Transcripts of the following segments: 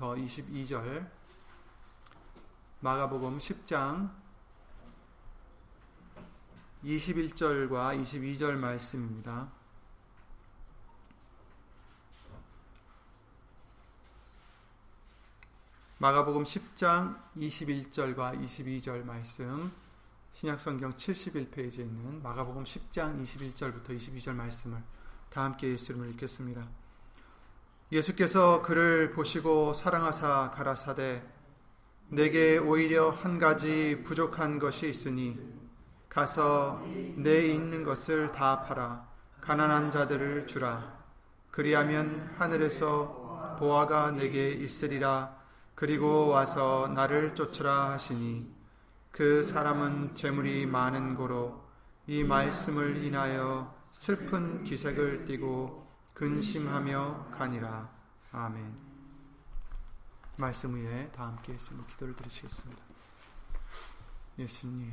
21절부터 22절 마가복음 10장 21절과 22절 말씀입니다. 마가복음 10장 21절과 22절 말씀 신약성경 71페이지에 있는 마가복음 10장 21절부터 22절 말씀을 다 함께 예수 이름으로 읽겠습니다. 예수께서 그를 보시고 사랑하사 가라사대 내게 오히려 한 가지 부족한 것이 있으니 가서 내 있는 것을 다 팔아 가난한 자들을 주라. 그리하면 하늘에서 보화가 내게 있으리라. 그리고 와서 나를 쫓으라 하시니 그 사람은 재물이 많은 고로 이 말씀을 인하여 슬픈 기색을 띠고 근심하며 가니라. 아멘. 말씀 위에 다 함께 있으며 기도를 드리시겠습니다. 예수님.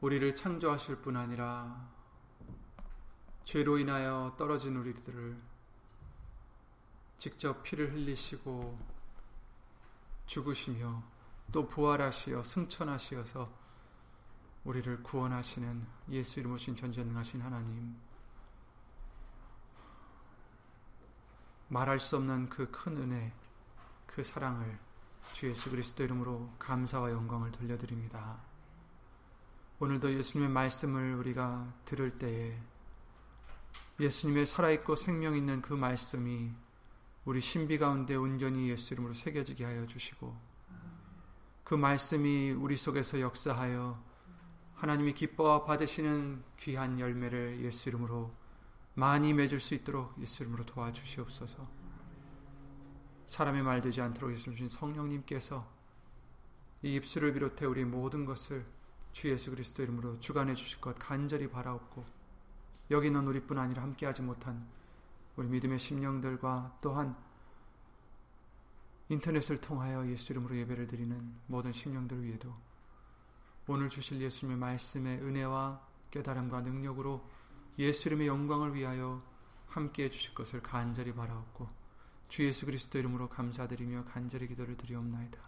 우리를 창조하실 뿐 아니라 죄로 인하여 떨어진 우리들을 직접 피를 흘리시고 죽으시며 또 부활하시어 승천하시어서 우리를 구원하시는 예수 이름 오신 전전능하신 하나님 말할 수 없는 그 큰 은혜 그 사랑을 주 예수 그리스도 이름으로 감사와 영광을 돌려드립니다. 오늘도 예수님의 말씀을 우리가 들을 때에 예수님의 살아있고 생명 있는 그 말씀이 우리 신비 가운데 온전히 예수 이름으로 새겨지게 하여 주시고 그 말씀이 우리 속에서 역사하여 하나님이 기뻐 받으시는 귀한 열매를 예수 이름으로 많이 맺을 수 있도록 예수 이름으로 도와주시옵소서. 사람의 말 되지 않도록 예수님 성령님께서 이 입술을 비롯해 우리 모든 것을 주 예수 그리스도 이름으로 주관해 주실 것 간절히 바라옵고 여기 는 우리뿐 아니라 함께하지 못한 우리 믿음의 심령들과 또한 인터넷을 통하여 예수 이름으로 예배를 드리는 모든 심령들 위에도 오늘 주실 예수님의 말씀의 은혜와 깨달음과 능력으로 예수 이름의 영광을 위하여 함께해 주실 것을 간절히 바라옵고 주 예수 그리스도 이름으로 감사드리며 간절히 기도를 드리옵나이다.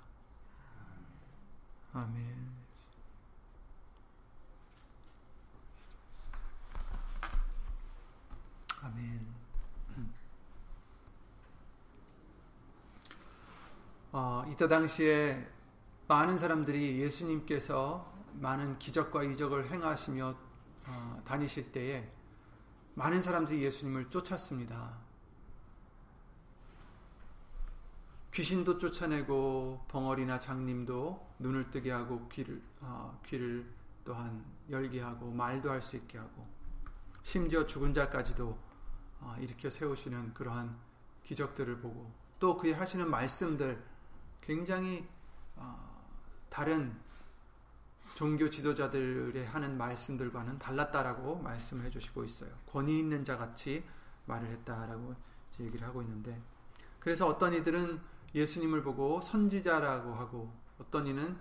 아멘. 아멘. 어, 이때 당시에 많은 사람들이 예수님께서 많은 기적과 이적을 행하시며 어, 다니실 때에 많은 사람들이 예수님을 쫓았습니다. 귀신도 쫓아내고 벙어리나 장님도 눈을 뜨게 하고 귀를 어, 귀를 또한 열게 하고 말도 할 수 있게 하고 심지어 죽은 자까지도 어, 일으켜 세우시는 그러한 기적들을 보고 또 그의 하시는 말씀들 굉장히 어, 다른 종교 지도자들의 하는 말씀들과는 달랐다라고 말씀해 주시고 있어요. 권위 있는 자 같이 말을 했다라고 얘기를 하고 있는데 그래서 어떤 이들은 예수님을 보고 선지자라고 하고 어떤 이는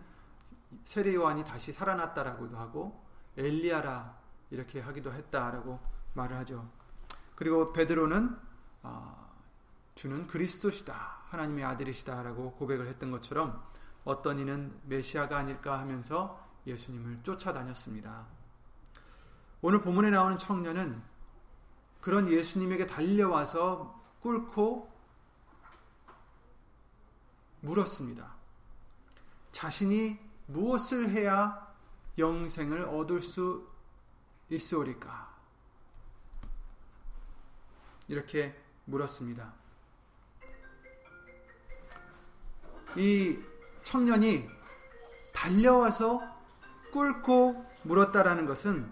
세례 요한이 다시 살아났다라고도 하고 엘리야라 이렇게 하기도 했다라고 말을 하죠. 그리고 베드로는 어, 주는 그리스도시다. 하나님의 아들이시다라고 고백을 했던 것처럼 어떤 이는 메시아가 아닐까 하면서 예수님을 쫓아다녔습니다. 오늘 본문에 나오는 청년은 그런 예수님에게 달려와서 꿇고 물었습니다. 자신이 무엇을 해야 영생을 얻을 수 있으리까? 이렇게 물었습니다. 이 청년이 달려와서 꿇고 물었다라는 것은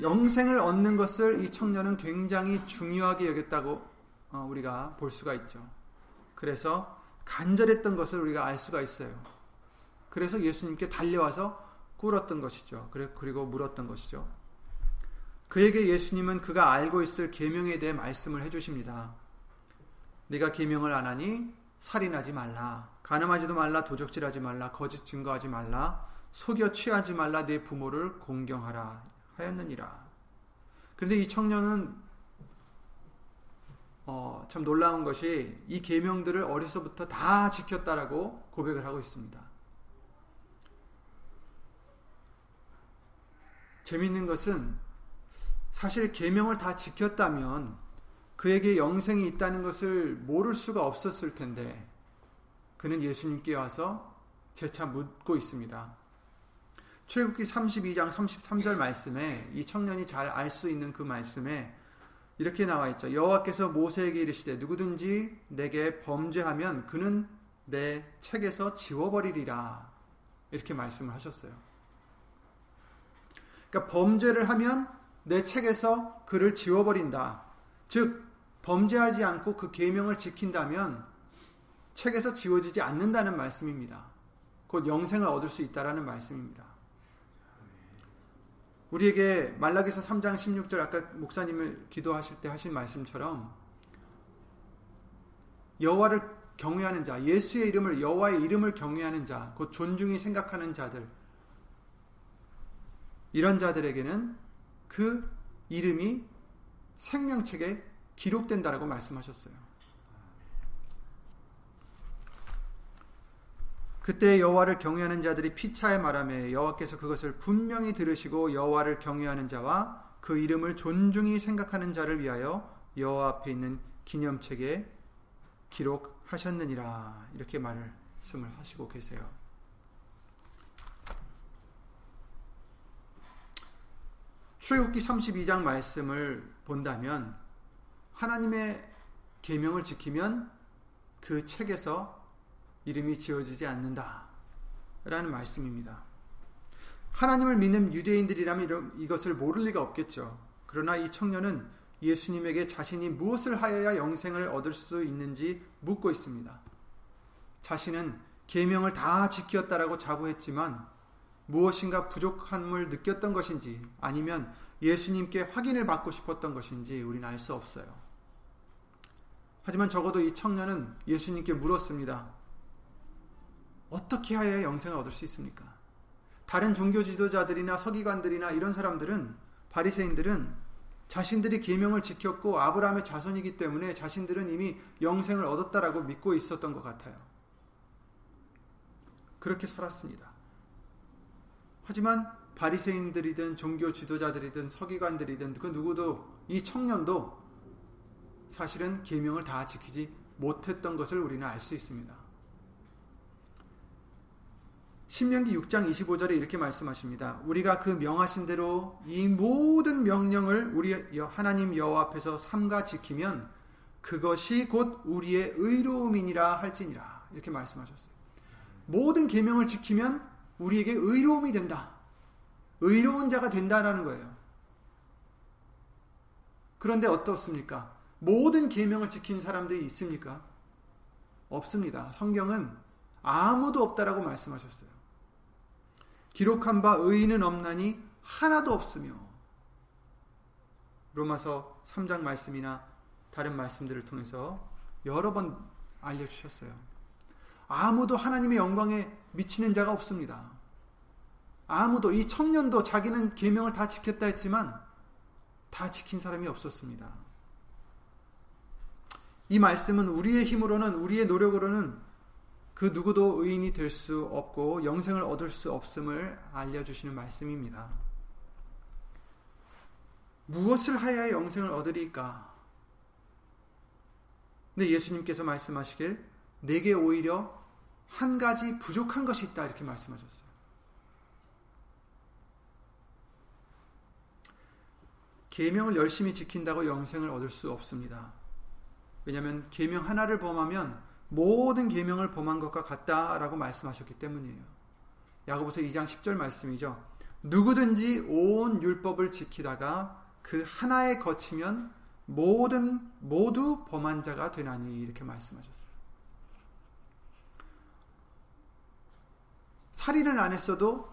영생을 얻는 것을 이 청년은 굉장히 중요하게 여겼다고 어, 우리가 볼 수가 있죠. 그래서 간절했던 것을 우리가 알 수가 있어요. 그래서 예수님께 달려와서 꿇었던 것이죠. 그리고 물었던 것이죠. 그에게 예수님은 그가 알고 있을 계명에 대해 말씀을 해 주십니다. 네가 계명을 안 하니 살인하지 말라. 가늠하지도 말라. 도적질하지 말라. 거짓 증거하지 말라. 속여 취하지 말라. 내 부모를 공경하라. 하였느니라. 그런데 이 청년은 어, 참 놀라운 것이 이 계명들을 어려서부터 다 지켰다라고 고백을 하고 있습니다. 재밌는 것은 사실 계명을 다 지켰다면 그에게 영생이 있다는 것을 모를 수가 없었을 텐데 그는 예수님께 와서 재차 묻고 있습니다. 출애굽기 32장 33절 말씀에 이 청년이 잘 알 수 있는 그 말씀에 이렇게 나와 있죠. 여호와께서 모세에게 이르시되 누구든지 내게 범죄하면 그는 내 책에서 지워버리리라. 이렇게 말씀을 하셨어요. 그러니까 범죄를 하면 내 책에서 그를 지워버린다. 즉 범죄하지 않고 그 계명을 지킨다면 책에서 지워지지 않는다는 말씀입니다. 곧 영생을 얻을 수 있다라는 말씀입니다. 우리에게 말라기서 3장 16절 아까 목사님을 기도하실 때 하신 말씀처럼 여호와를 경외하는 자, 예수의 이름을 여호와의 이름을 경외하는 자, 곧 존중이 생각하는 자들 이런 자들에게는 그 이름이 생명책에 기록된다라고 말씀하셨어요. 그때 여호와를 경외하는 자들이 피차에 말하며 여호와께서 그것을 분명히 들으시고 여호와를 경외하는 자와 그 이름을 존중히 생각하는 자를 위하여 여호와 앞에 있는 기념책에 기록하셨느니라 이렇게 말씀을 하시고 계세요. 출애굽기 32장 말씀을 본다면 하나님의 계명을 지키면 그 책에서 이름이 지어지지 않는다. 라는 말씀입니다. 하나님을 믿는 유대인들이라면 이것을 모를 리가 없겠죠. 그러나 이 청년은 예수님에게 자신이 무엇을 하여야 영생을 얻을 수 있는지 묻고 있습니다. 자신은 계명을 다 지켰다라고 자부했지만 무엇인가 부족함을 느꼈던 것인지 아니면 예수님께 확인을 받고 싶었던 것인지 우리는 알 수 없어요. 하지만 적어도 이 청년은 예수님께 물었습니다. 어떻게 하여야 영생을 얻을 수 있습니까? 다른 종교 지도자들이나 서기관들이나 이런 사람들은 바리새인들은 자신들이 계명을 지켰고 아브라함의 자손이기 때문에 자신들은 이미 영생을 얻었다라고 믿고 있었던 것 같아요. 그렇게 살았습니다. 하지만 바리새인들이든 종교 지도자들이든 서기관들이든 그 누구도 이 청년도 사실은 계명을 다 지키지 못했던 것을 우리는 알 수 있습니다. 신명기 6장 25절에 이렇게 말씀하십니다. 우리가 그 명하신 대로 이 모든 명령을 우리 하나님 여호와 앞에서 삼가 지키면 그것이 곧 우리의 의로움이니라 할지니라. 이렇게 말씀하셨어요. 모든 계명을 지키면 우리에게 의로움이 된다. 의로운 자가 된다라는 거예요. 그런데 어떻습니까? 모든 계명을 지킨 사람들이 있습니까? 없습니다. 성경은 아무도 없다라고 말씀하셨어요. 기록한 바 의인은 없나니 하나도 없으며 로마서 3장 말씀이나 다른 말씀들을 통해서 여러 번 알려주셨어요. 아무도 하나님의 영광에 미치는 자가 없습니다. 아무도 이 청년도 자기는 계명을 다 지켰다 했지만 다 지킨 사람이 없었습니다. 이 말씀은 우리의 힘으로는 우리의 노력으로는 그 누구도 의인이 될 수 없고 영생을 얻을 수 없음을 알려주시는 말씀입니다. 무엇을 하여야 영생을 얻으리까? 근데 예수님께서 말씀하시길 내게 오히려 한 가지 부족한 것이 있다 이렇게 말씀하셨어요. 계명을 열심히 지킨다고 영생을 얻을 수 없습니다. 왜냐하면 계명 하나를 범하면 모든 계명을 범한 것과 같다라고 말씀하셨기 때문이에요. 야고보서 2장 10절 말씀이죠. 누구든지 온 율법을 지키다가 그 하나에 거치면 모든 모두 범한 자가 되나니 이렇게 말씀하셨어요. 살인을 안 했어도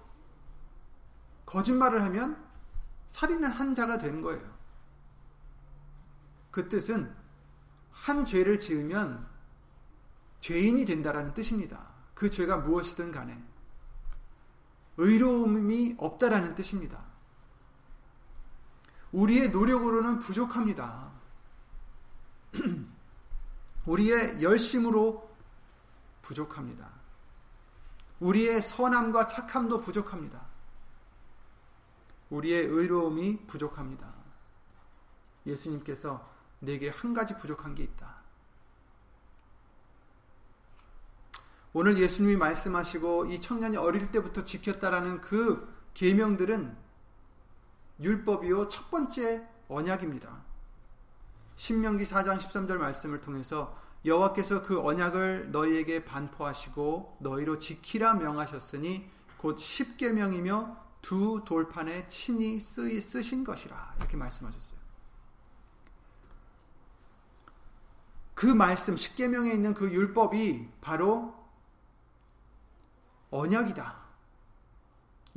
거짓말을 하면 살인을 한 자가 되는 거예요. 그 뜻은 한 죄를 지으면 죄인이 된다라는 뜻입니다. 그 죄가 무엇이든 간에 의로움이 없다라는 뜻입니다. 우리의 노력으로는 부족합니다. 우리의 열심으로 부족합니다. 우리의 선함과 착함도 부족합니다. 우리의 의로움이 부족합니다. 예수님께서 내게 한 가지 부족한 게 있다. 오늘 예수님이 말씀하시고 이 청년이 어릴 때부터 지켰다라는 그 계명들은 율법이요 첫 번째 언약입니다. 신명기 4장 13절 말씀을 통해서 여호와께서 그 언약을 너희에게 반포하시고 너희로 지키라 명하셨으니 곧 십계명이며 두 돌판에 친히 쓰, 쓰신 것이라 이렇게 말씀하셨어요. 그 말씀 십계명에 있는 그 율법이 바로 언약이다.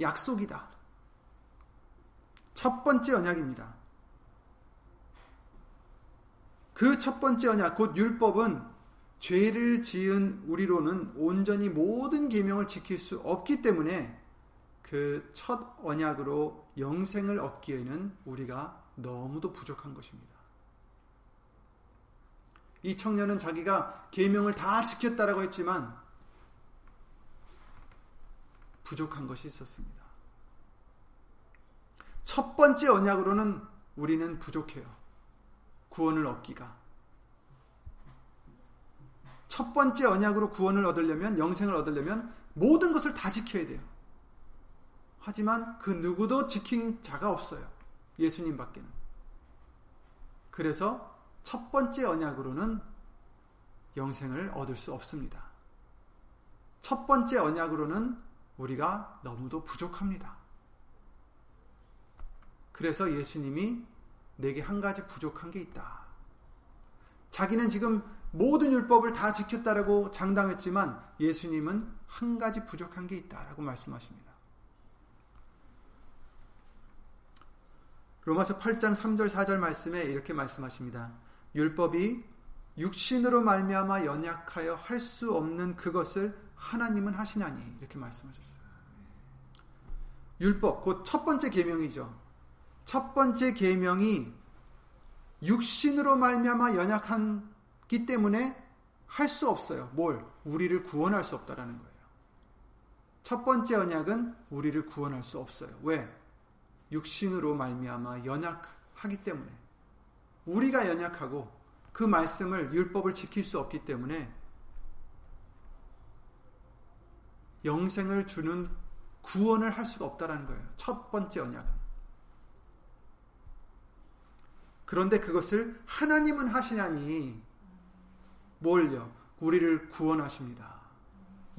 약속이다. 첫 번째 언약입니다. 그 첫 번째 언약 곧 율법은 죄를 지은 우리로는 온전히 모든 계명을 지킬 수 없기 때문에 그 첫 언약으로 영생을 얻기에는 우리가 너무도 부족한 것입니다. 이 청년은 자기가 계명을 다 지켰다라고 했지만 부족한 것이 있었습니다. 첫 번째 언약으로는 우리는 부족해요. 구원을 얻기가. 첫 번째 언약으로 구원을 얻으려면 영생을 얻으려면 모든 것을 다 지켜야 돼요. 하지만 그 누구도 지킨 자가 없어요. 예수님 밖에는. 그래서 첫 번째 언약으로는 영생을 얻을 수 없습니다. 첫 번째 언약으로는 우리가 너무도 부족합니다. 그래서 예수님이 내게 한 가지 부족한 게 있다. 자기는 지금 모든 율법을 다 지켰다라고 장담했지만 예수님은 한 가지 부족한 게 있다라고 말씀하십니다. 로마서 8장 3절 4절 말씀에 이렇게 말씀하십니다. 율법이 육신으로 말미암아 연약하여 할 수 없는 그것을 하나님은 하시나니 이렇게 말씀하셨어요. 율법 곧 첫 번째 계명이죠. 첫 번째 계명이 육신으로 말미암아 연약한기 때문에 할 수 없어요. 뭘? 우리를 구원할 수 없다라는 거예요. 첫 번째 언약은 우리를 구원할 수 없어요. 왜? 육신으로 말미암아 연약하기 때문에 우리가 연약하고 그 말씀을 율법을 지킬 수 없기 때문에 영생을 주는 구원을 할 수가 없다라는 거예요. 첫 번째 언약은. 그런데 그것을 하나님은 하시냐니 뭘요? 우리를 구원하십니다.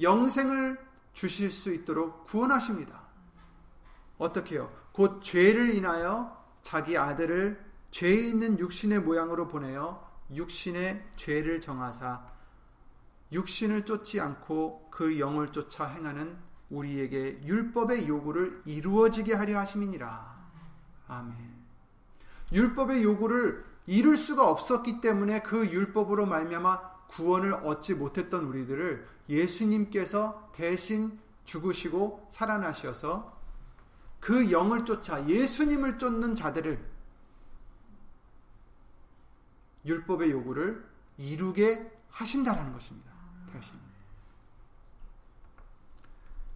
영생을 주실 수 있도록 구원하십니다. 어떻게요? 곧 죄를 인하여 자기 아들을 죄 있는 육신의 모양으로 보내어 육신의 죄를 정하사 육신을 쫓지 않고 그 영을 쫓아 행하는 우리에게 율법의 요구를 이루어지게 하려 하심이니라. 아멘. 율법의 요구를 이룰 수가 없었기 때문에 그 율법으로 말미암아 구원을 얻지 못했던 우리들을 예수님께서 대신 죽으시고 살아나셔서 그 영을 쫓아 예수님을 쫓는 자들을 율법의 요구를 이루게 하신다라는 것입니다. 대신.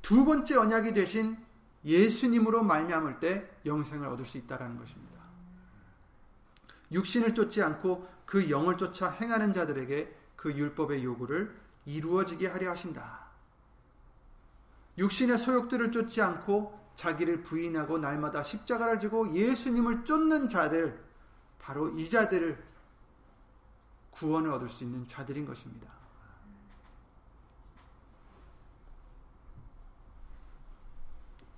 두 번째 언약이 되신 예수님으로 말미암을 때 영생을 얻을 수 있다라는 것입니다. 육신을 쫓지 않고 그 영을 쫓아 행하는 자들에게 그 율법의 요구를 이루어지게 하려 하신다. 육신의 소욕들을 쫓지 않고 자기를 부인하고 날마다 십자가를 지고 예수님을 쫓는 자들, 바로 이 자들을 구원을 얻을 수 있는 자들인 것입니다.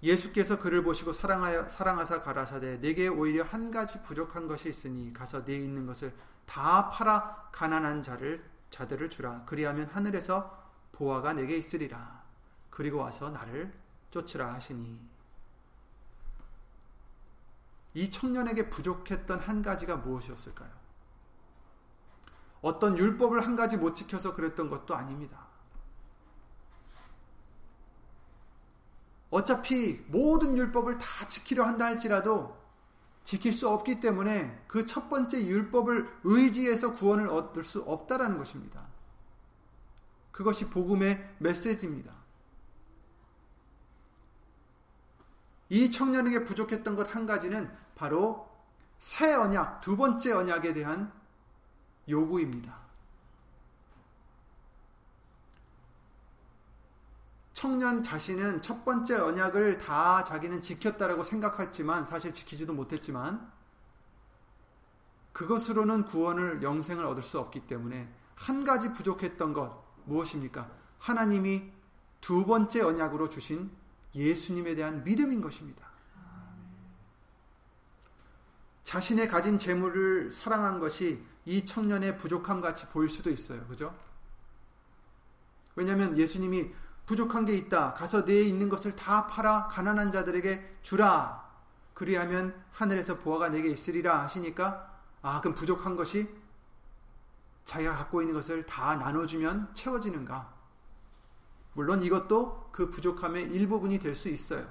예수께서 그를 보시고 사랑하여 사랑하사 가라사대 내게 오히려 한 가지 부족한 것이 있으니 가서 네 있는 것을 다 팔아 가난한 자를 자들을 주라 그리하면 하늘에서 보화가 내게 있으리라 그리고 와서 나를 쫓으라 하시니 이 청년에게 부족했던 한 가지가 무엇이었을까요? 어떤 율법을 한 가지 못 지켜서 그랬던 것도 아닙니다. 어차피 모든 율법을 다 지키려 한다 할지라도 지킬 수 없기 때문에 그 첫 번째 율법을 의지해서 구원을 얻을 수 없다라는 것입니다. 그것이 복음의 메시지입니다. 이 청년에게 부족했던 것 한 가지는 바로 새 언약, 두 번째 언약에 대한 요구입니다. 청년 자신은 첫 번째 언약을 다 자기는 지켰다라고 생각했지만 사실 지키지도 못했지만 그것으로는 구원을 영생을 얻을 수 없기 때문에 한 가지 부족했던 것 무엇입니까? 하나님이 두 번째 언약으로 주신 예수님에 대한 믿음인 것입니다. 자신의 가진 재물을 사랑한 것이 이 청년의 부족함 같이 보일 수도 있어요. 그죠? 왜냐하면 예수님이 부족한 게 있다. 가서 내 있는 것을 다 팔아 가난한 자들에게 주라. 그리하면 하늘에서 보아가 내게 있으리라 하시니까 아, 그럼 부족한 것이 자기가 갖고 있는 것을 다 나눠주면 채워지는가? 물론 이것도 그 부족함의 일부분이 될 수 있어요.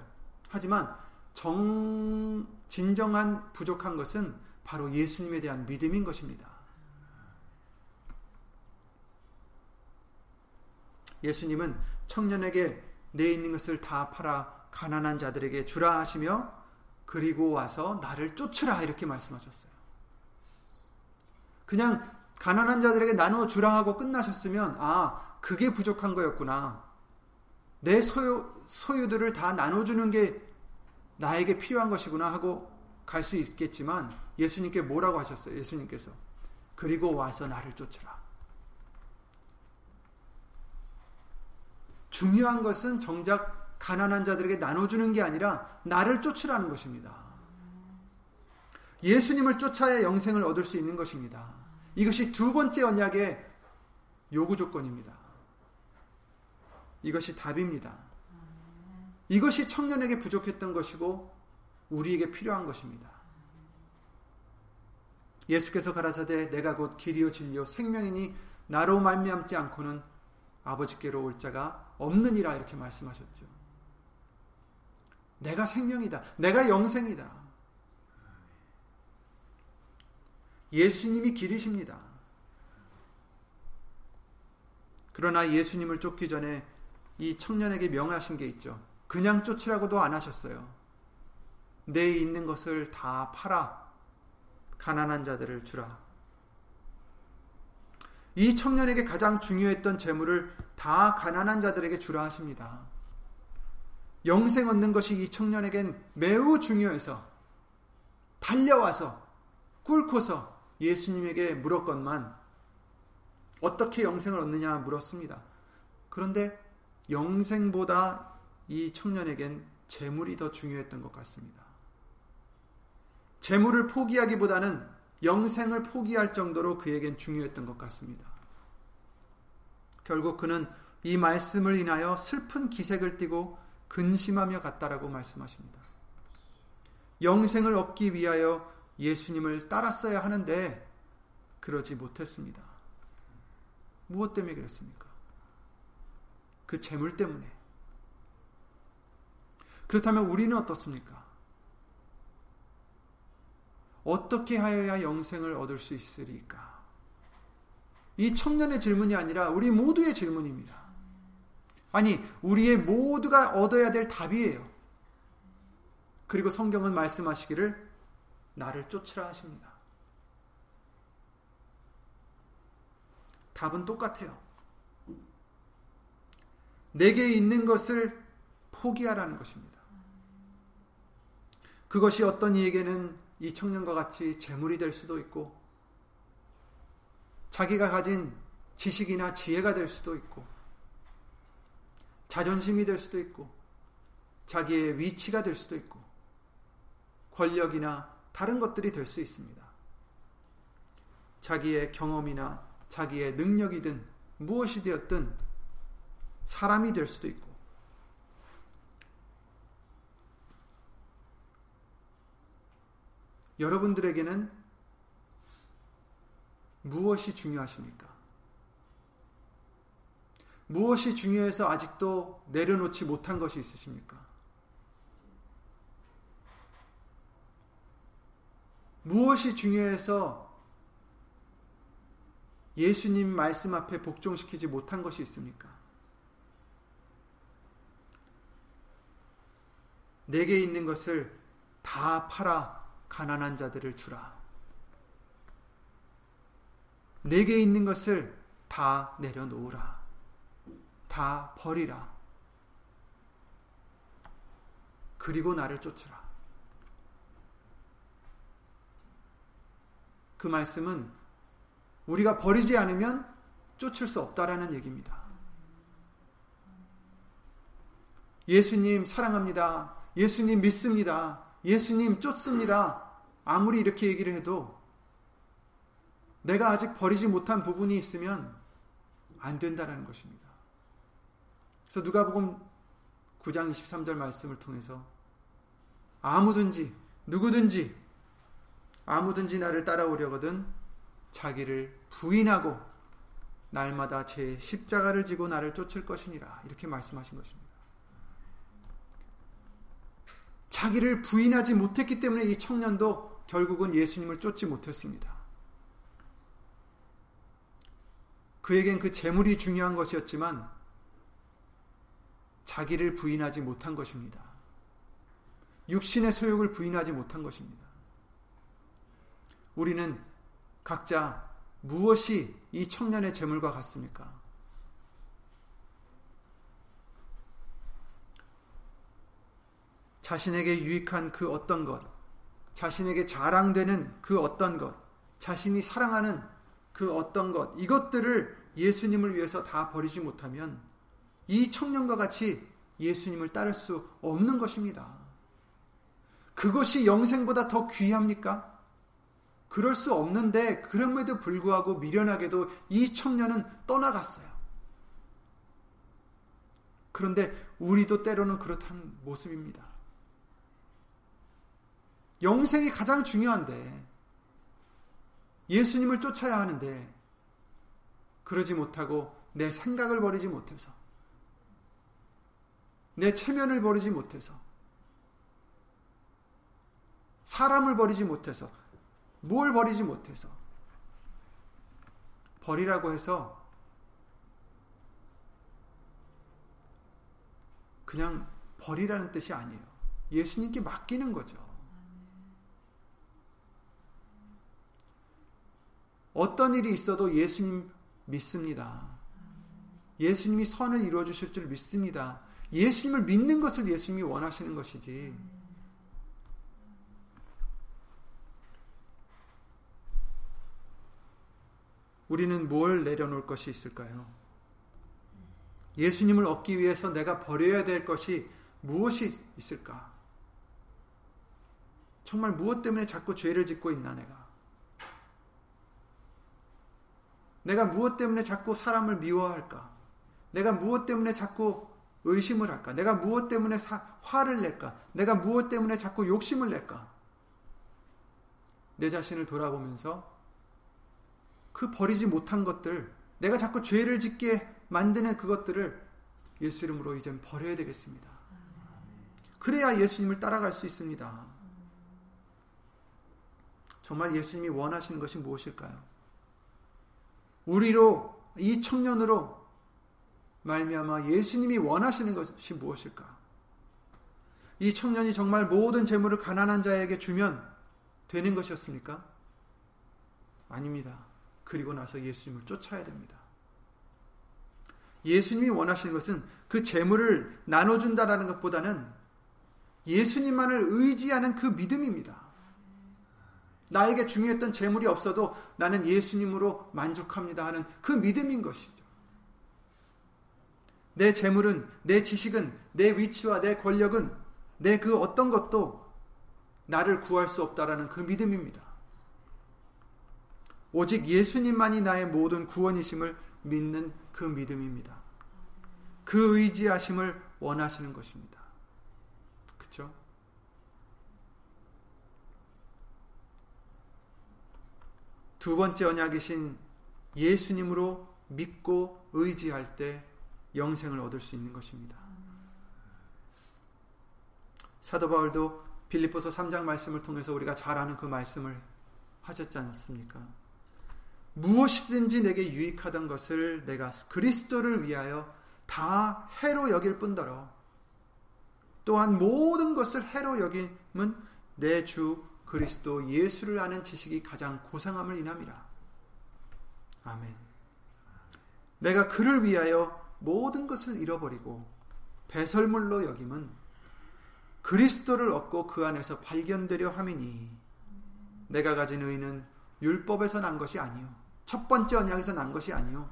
하지만 정, 진정한 부족한 것은 바로 예수님에 대한 믿음인 것입니다. 예수님은 청년에게 내 있는 것을 다 팔아 가난한 자들에게 주라 하시며 그리고 와서 나를 쫓으라 이렇게 말씀하셨어요. 그냥 가난한 자들에게 나누어 주라 하고 끝나셨으면 아 그게 부족한 거였구나. 내 소유 소유들을 다 나눠주는 게 나에게 필요한 것이구나 하고 갈 수 있겠지만 예수님께 뭐라고 하셨어요? 예수님께서 그리고 와서 나를 쫓으라. 중요한 것은 정작 가난한 자들에게 나눠주는 게 아니라 나를 쫓으라는 것입니다. 예수님을 쫓아야 영생을 얻을 수 있는 것입니다. 이것이 두 번째 언약의 요구 조건입니다. 이것이 답입니다. 이것이 청년에게 부족했던 것이고 우리에게 필요한 것입니다. 예수께서 가라사대 내가 곧 길이요 진리요 생명이니 나로 말미암지 않고는 아버지께로 올 자가 없느니라 이렇게 말씀하셨죠. 내가 생명이다. 내가 영생이다. 예수님이 길이십니다. 그러나 예수님을 쫓기 전에 이 청년에게 명하신 게 있죠. 그냥 쫓으라고도 안 하셨어요. 내 있는 것을 다 팔아 가난한 자들을 주라. 이 청년에게 가장 중요했던 재물을 다 가난한 자들에게 주라 하십니다. 영생 얻는 것이 이 청년에겐 매우 중요해서 달려와서 꿇고서 예수님에게 물었건만 어떻게 영생을 얻느냐 물었습니다. 그런데 영생보다 이 청년에겐 재물이 더 중요했던 것 같습니다. 재물을 포기하기보다는 영생을 포기할 정도로 그에겐 중요했던 것 같습니다. 결국 그는 이 말씀을 인하여 슬픈 기색을 띠고 근심하며 갔다라고 말씀하십니다. 영생을 얻기 위하여 예수님을 따랐어야 하는데 그러지 못했습니다. 무엇 때문에 그랬습니까? 그 재물 때문에. 그렇다면 우리는 어떻습니까? 어떻게 하여야 영생을 얻을 수 있으리까? 이 청년의 질문이 아니라 우리 모두의 질문입니다. 아니, 우리의 모두가 얻어야 될 답이에요. 그리고 성경은 말씀하시기를 나를 쫓으라 하십니다. 답은 똑같아요. 내게 있는 것을 포기하라는 것입니다. 그것이 어떤 이에게는 이 청년과 같이 재물이 될 수도 있고, 자기가 가진 지식이나 지혜가 될 수도 있고, 자존심이 될 수도 있고, 자기의 위치가 될 수도 있고, 권력이나 다른 것들이 될 수 있습니다. 자기의 경험이나 자기의 능력이든 무엇이 되었든 사람이 될 수도 있고 여러분들에게는 무엇이 중요하십니까? 무엇이 중요해서 아직도 내려놓지 못한 것이 있으십니까? 무엇이 중요해서 예수님 말씀 앞에 복종시키지 못한 것이 있습니까? 내게 있는 것을 다 팔아 가난한 자들을 주라. 내게 있는 것을 다 내려놓으라. 다 버리라. 그리고 나를 쫓으라. 그 말씀은 우리가 버리지 않으면 쫓을 수 없다라는 얘기입니다. 예수님 사랑합니다. 예수님 믿습니다. 예수님 쫓습니다. 아무리 이렇게 얘기를 해도 내가 아직 버리지 못한 부분이 있으면 안 된다라는 것입니다. 그래서 누가복음 9장 23절 말씀을 통해서 아무든지 누구든지 아무든지 나를 따라오려거든 자기를 부인하고 날마다 제 십자가를 지고 나를 쫓을 것이니라 이렇게 말씀하신 것입니다. 자기를 부인하지 못했기 때문에 이 청년도 결국은 예수님을 쫓지 못했습니다. 그에겐 그 재물이 중요한 것이었지만 자기를 부인하지 못한 것입니다. 육신의 소욕을 부인하지 못한 것입니다. 우리는 각자 무엇이 이 청년의 재물과 같습니까? 자신에게 유익한 그 어떤 것, 자신에게 자랑되는 그 어떤 것, 자신이 사랑하는 그 어떤 것, 이것들을 예수님을 위해서 다 버리지 못하면 이 청년과 같이 예수님을 따를 수 없는 것입니다. 그것이 영생보다 더 귀합니까? 그럴 수 없는데 그럼에도 불구하고 미련하게도 이 청년은 떠나갔어요. 그런데 우리도 때로는 그렇다는 모습입니다. 영생이 가장 중요한데 예수님을 쫓아야 하는데 그러지 못하고 내 생각을 버리지 못해서 내 체면을 버리지 못해서 사람을 버리지 못해서 뭘 버리지 못해서 버리라고 해서 그냥 버리라는 뜻이 아니에요. 예수님께 맡기는 거죠. 어떤 일이 있어도 예수님 믿습니다. 예수님이 선을 이루어 주실 줄 믿습니다. 예수님을 믿는 것을 예수님이 원하시는 것이지. 우리는 뭘 내려놓을 것이 있을까요? 예수님을 얻기 위해서 내가 버려야 될 것이 무엇이 있을까? 정말 무엇 때문에 자꾸 죄를 짓고 있나 내가? 내가 무엇 때문에 자꾸 사람을 미워할까? 내가 무엇 때문에 자꾸 의심을 할까? 내가 무엇 때문에 사, 화를 낼까? 내가 무엇 때문에 자꾸 욕심을 낼까? 내 자신을 돌아보면서 그 버리지 못한 것들, 내가 자꾸 죄를 짓게 만드는 그것들을 예수 이름으로 이젠 버려야 되겠습니다. 그래야 예수님을 따라갈 수 있습니다. 정말 예수님이 원하시는 것이 무엇일까요? 우리로 이 청년으로 말미암아 예수님이 원하시는 것이 무엇일까? 이 청년이 정말 모든 재물을 가난한 자에게 주면 되는 것이었습니까? 아닙니다. 그리고 나서 예수님을 쫓아야 됩니다. 예수님이 원하시는 것은 그 재물을 나눠준다라는 것보다는 예수님만을 의지하는 그 믿음입니다. 나에게 중요했던 재물이 없어도 나는 예수님으로 만족합니다 하는 그 믿음인 것이죠. 내 재물은, 내 지식은, 내 위치와 내 권력은, 내 그 어떤 것도 나를 구할 수 없다라는 그 믿음입니다. 오직 예수님만이 나의 모든 구원이심을 믿는 그 믿음입니다. 그 의지하심을 원하시는 것입니다. 그렇죠? 두 번째 언약이신 예수님으로 믿고 의지할 때 영생을 얻을 수 있는 것입니다. 사도 바울도 빌립보서 3장 말씀을 통해서 우리가 잘 아는 그 말씀을 하셨지 않습니까? 무엇이든지 내게 유익하던 것을 내가 그리스도를 위하여 다 해로 여길 뿐더러 또한 모든 것을 해로 여김은 내 주 그리스도 예수를 아는 지식이 가장 고상함을 인함이라. 아멘. 내가 그를 위하여 모든 것을 잃어버리고 배설물로 여김은 그리스도를 얻고 그 안에서 발견되려 함이니 내가 가진 의는 율법에서 난 것이 아니요 첫 번째 언약에서 난 것이 아니요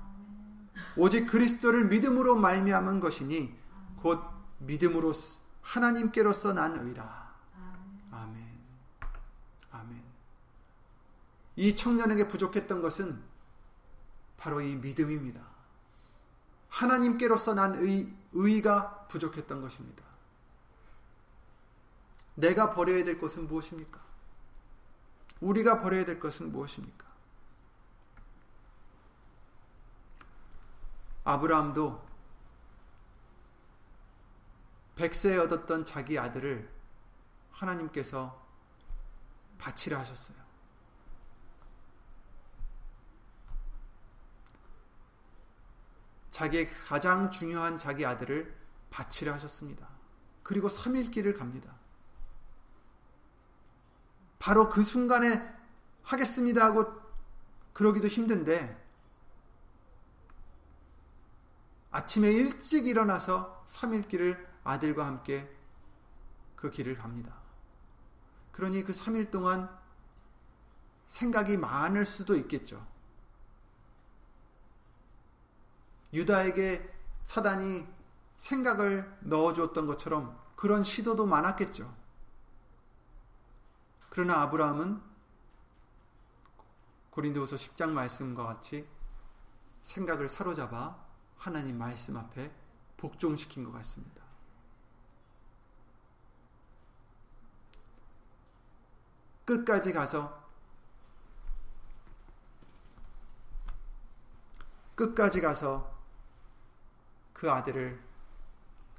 오직 그리스도를 믿음으로 말미암은 것이니 곧 믿음으로 하나님께로서 난 의라. 아멘. 아멘. 이 청년에게 부족했던 것은 바로 이 믿음입니다. 하나님께로서 난 의, 의가 부족했던 것입니다. 내가 버려야 될 것은 무엇입니까? 우리가 버려야 될 것은 무엇입니까? 아브라함도 백세에 얻었던 자기 아들을 하나님께서 바치라 하셨어요. 자기의 가장 중요한 자기 아들을 바치라 하셨습니다. 그리고 3일 길을 갑니다. 바로 그 순간에 하겠습니다 하고 그러기도 힘든데 아침에 일찍 일어나서 3일 길을 아들과 함께 그 길을 갑니다. 그러니 그 3일 동안 생각이 많을 수도 있겠죠. 유다에게 사단이 생각을 넣어주었던 것처럼 그런 시도도 많았겠죠. 그러나 아브라함은 고린도후서 10장 말씀과 같이 생각을 사로잡아 하나님 말씀 앞에 복종시킨 것 같습니다. 끝까지 가서 끝까지 가서 그 아들을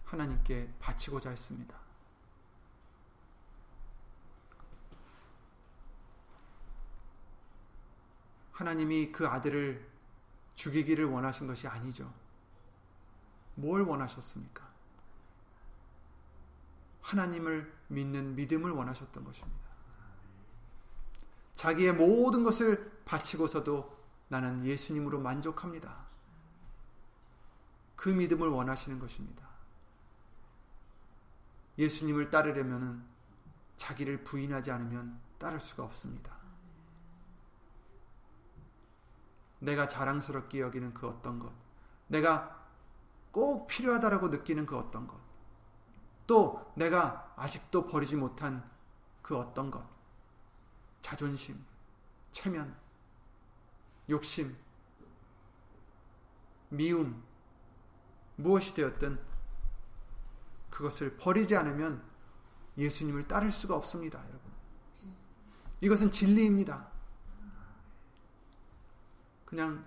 하나님께 바치고자 했습니다. 하나님이 그 아들을 죽이기를 원하신 것이 아니죠. 뭘 원하셨습니까? 하나님을 믿는 믿음을 원하셨던 것입니다. 자기의 모든 것을 바치고서도 나는 예수님으로 만족합니다. 그 믿음을 원하시는 것입니다. 예수님을 따르려면 자기를 부인하지 않으면 따를 수가 없습니다. 내가 자랑스럽게 여기는 그 어떤 것, 내가 꼭 필요하다라고 느끼는 그 어떤 것, 또 내가 아직도 버리지 못한 그 어떤 것, 자존심, 체면, 욕심, 미움, 무엇이 되었든 그것을 버리지 않으면 예수님을 따를 수가 없습니다, 여러분. 이것은 진리입니다. 그냥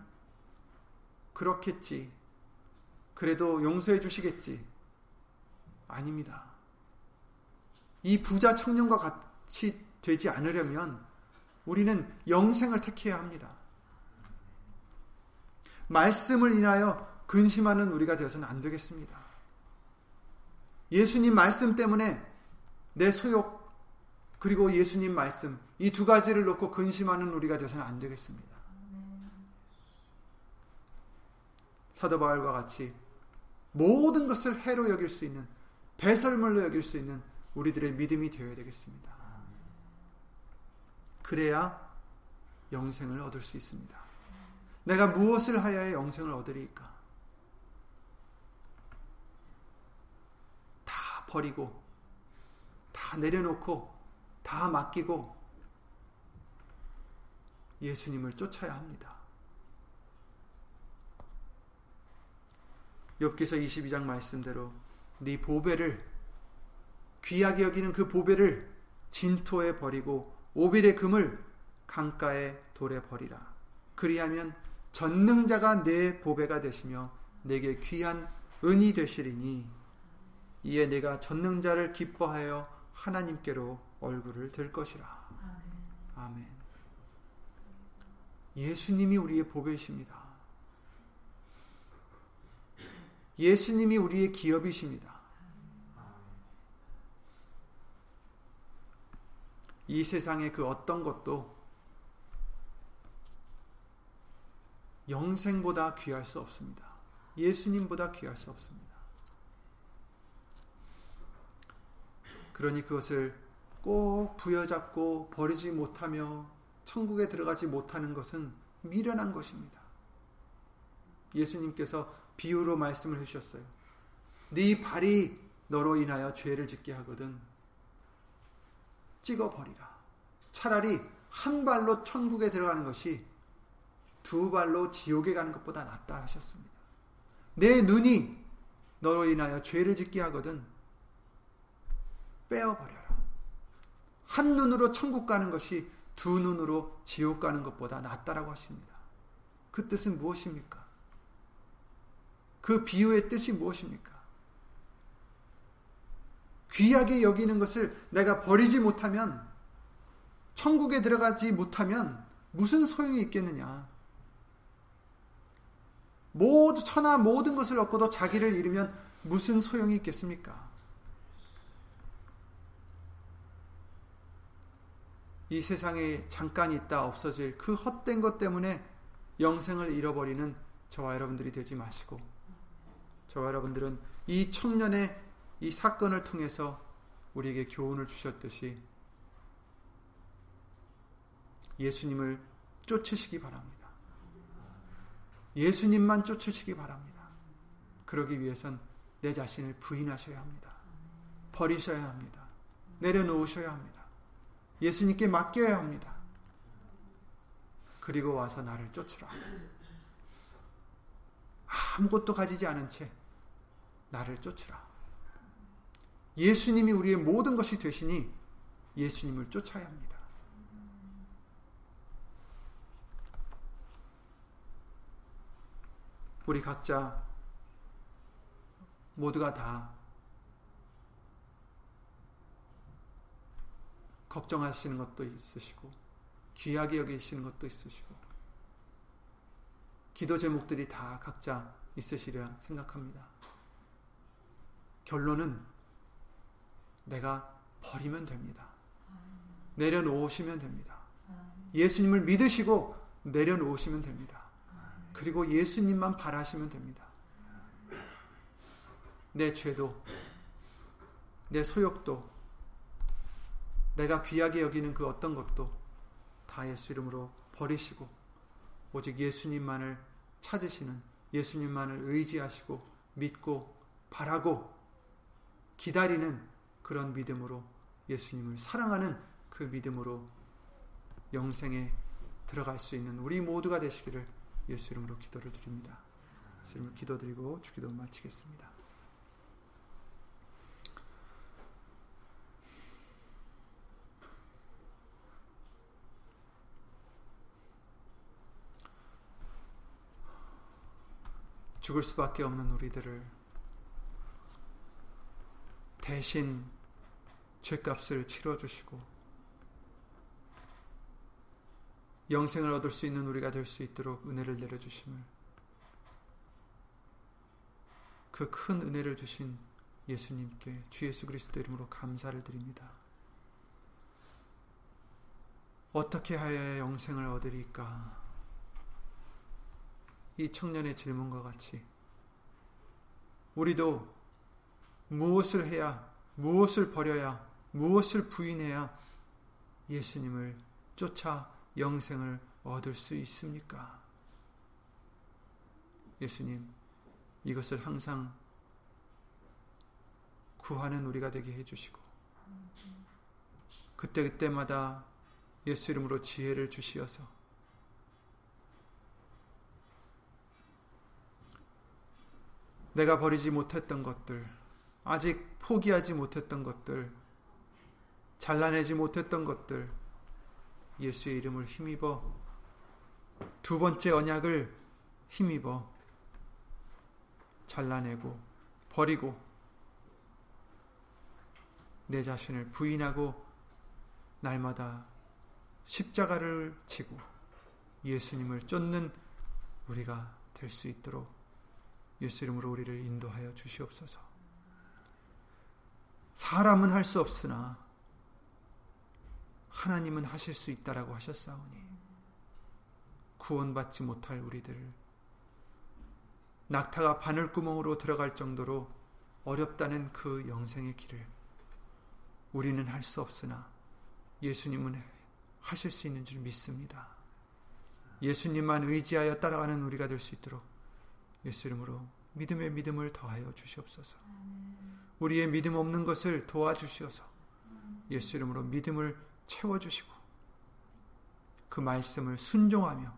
그렇겠지. 그래도 용서해 주시겠지. 아닙니다. 이 부자 청년과 같이 되지 않으려면 우리는 영생을 택해야 합니다. 말씀을 인하여 근심하는 우리가 되어서는 안 되겠습니다. 예수님 말씀 때문에 내 소욕 그리고 예수님 말씀 이 두 가지를 놓고 근심하는 우리가 되어서는 안 되겠습니다. 사도 바울과 같이 모든 것을 해로 여길 수 있는 배설물로 여길 수 있는 우리들의 믿음이 되어야 되겠습니다. 그래야 영생을 얻을 수 있습니다. 내가 무엇을 하여야 영생을 얻으리까? 다 버리고, 다 내려놓고, 다 맡기고, 예수님을 쫓아야 합니다. 엽기서 22장 말씀대로 네 보배를 귀하게 여기는 그 보배를 진토에 버리고 오빌의 금을 강가에 돌에 버리라. 그리하면 전능자가 내 보배가 되시며 내게 귀한 은이 되시리니 이에 내가 전능자를 기뻐하여 하나님께로 얼굴을 들 것이라. 아멘. 예수님이 우리의 보배이십니다. 예수님이 우리의 기업이십니다. 이 세상의 그 어떤 것도 영생보다 귀할 수 없습니다. 예수님보다 귀할 수 없습니다. 그러니 그것을 꼭 부여잡고 버리지 못하며 천국에 들어가지 못하는 것은 미련한 것입니다. 예수님께서 비유로 말씀을 해주셨어요. 네 발이 너로 인하여 죄를 짓게 하거든 찍어 버리라. 차라리 한 발로 천국에 들어가는 것이 두 발로 지옥에 가는 것보다 낫다 하셨습니다. 내 눈이 너로 인하여 죄를 짓게 하거든 빼어버려라. 한 눈으로 천국 가는 것이 두 눈으로 지옥 가는 것보다 낫다라고 하십니다. 그 뜻은 무엇입니까? 그 비유의 뜻이 무엇입니까? 귀하게 여기는 것을 내가 버리지 못하면 천국에 들어가지 못하면 무슨 소용이 있겠느냐? 모두 천하 모든 것을 얻고도 자기를 잃으면 무슨 소용이 있겠습니까? 이 세상에 잠깐 있다 없어질 그 헛된 것 때문에 영생을 잃어버리는 저와 여러분들이 되지 마시고 저와 여러분들은 이 청년의 이 사건을 통해서 우리에게 교훈을 주셨듯이 예수님을 쫓으시기 바랍니다. 예수님만 쫓으시기 바랍니다. 그러기 위해선 내 자신을 부인하셔야 합니다. 버리셔야 합니다. 내려놓으셔야 합니다. 예수님께 맡겨야 합니다. 그리고 와서 나를 쫓으라. 아무것도 가지지 않은 채 나를 쫓으라. 예수님이 우리의 모든 것이 되시니 예수님을 쫓아야 합니다. 우리 각자 모두가 다 걱정하시는 것도 있으시고 귀하게 여기시는 것도 있으시고 기도 제목들이 다 각자 있으시리라 생각합니다. 결론은 내가 버리면 됩니다. 내려놓으시면 됩니다. 예수님을 믿으시고 내려놓으시면 됩니다. 그리고 예수님만 바라시면 됩니다. 내 죄도, 내 소욕도, 내가 귀하게 여기는 그 어떤 것도 다 예수 이름으로 버리시고 오직 예수님만을 찾으시는 예수님만을 의지하시고 믿고 바라고 기다리는 그런 믿음으로 예수님을 사랑하는 그 믿음으로 영생에 들어갈 수 있는 우리 모두가 되시기를 예수 이름으로 기도를 드립니다. 예수 이름으로 기도드리고 주기도 마치겠습니다. 죽을 수밖에 없는 우리들을 대신 죄값을 치러주시고 영생을 얻을 수 있는 우리가 될 수 있도록 은혜를 내려주심을 그 큰 은혜를 주신 예수님께 주 예수 그리스도 이름으로 감사를 드립니다. 어떻게 하여야 영생을 얻으리까? 이 청년의 질문과 같이 우리도 무엇을 해야 무엇을 버려야 무엇을 부인해야 예수님을 쫓아 영생을 얻을 수 있습니까? 예수님, 이것을 항상 구하는 우리가 되게 해주시고, 그때그때마다 예수 이름으로 지혜를 주시어서, 내가 버리지 못했던 것들, 아직 포기하지 못했던 것들, 잘라내지 못했던 것들, 예수의 이름을 힘입어. 두 번째 언약을 힘입어. 잘라내고 버리고 내 자신을 부인하고 날마다 십자가를 지고 예수님을 쫓는 우리가 될 수 있도록 예수 이름으로 우리를 인도하여 주시옵소서. 사람은 할 수 없으나 하나님은 하실 수 있다라고 하셨사오니 구원받지 못할 우리들을 낙타가 바늘구멍으로 들어갈 정도로 어렵다는 그 영생의 길을 우리는 할 수 없으나 예수님은 하실 수 있는 줄 믿습니다. 예수님만 의지하여 따라가는 우리가 될 수 있도록 예수 이름으로 믿음의 믿음을 더하여 주시옵소서. 우리의 믿음 없는 것을 도와주시어서 예수 이름으로 믿음을 채워주시고 그 말씀을 순종하며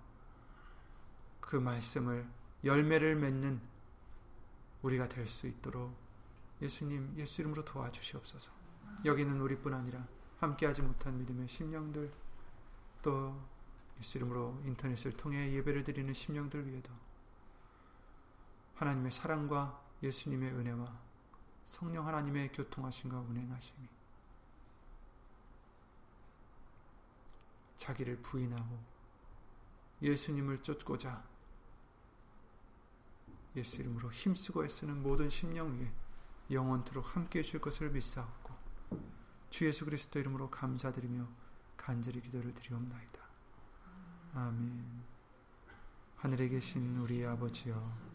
그 말씀을 열매를 맺는 우리가 될 수 있도록 예수님 예수 이름으로 도와주시옵소서. 여기는 우리뿐 아니라 함께하지 못한 믿음의 심령들 또 예수 이름으로 인터넷을 통해 예배를 드리는 심령들 위에도 하나님의 사랑과 예수님의 은혜와 성령 하나님의 교통하심과 운행하심이 자기를 부인하고 예수님을 쫓고자 예수 이름으로 힘쓰고 애쓰는 모든 심령 위에 영원토록 함께 해 줄 것을 믿사옵고 주 예수 그리스도 이름으로 감사드리며 간절히 기도를 드리옵나이다. 아멘 하늘에 계신 우리 아버지여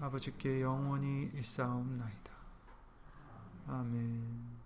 아버지께 영원히 있사옵나이다. 아멘.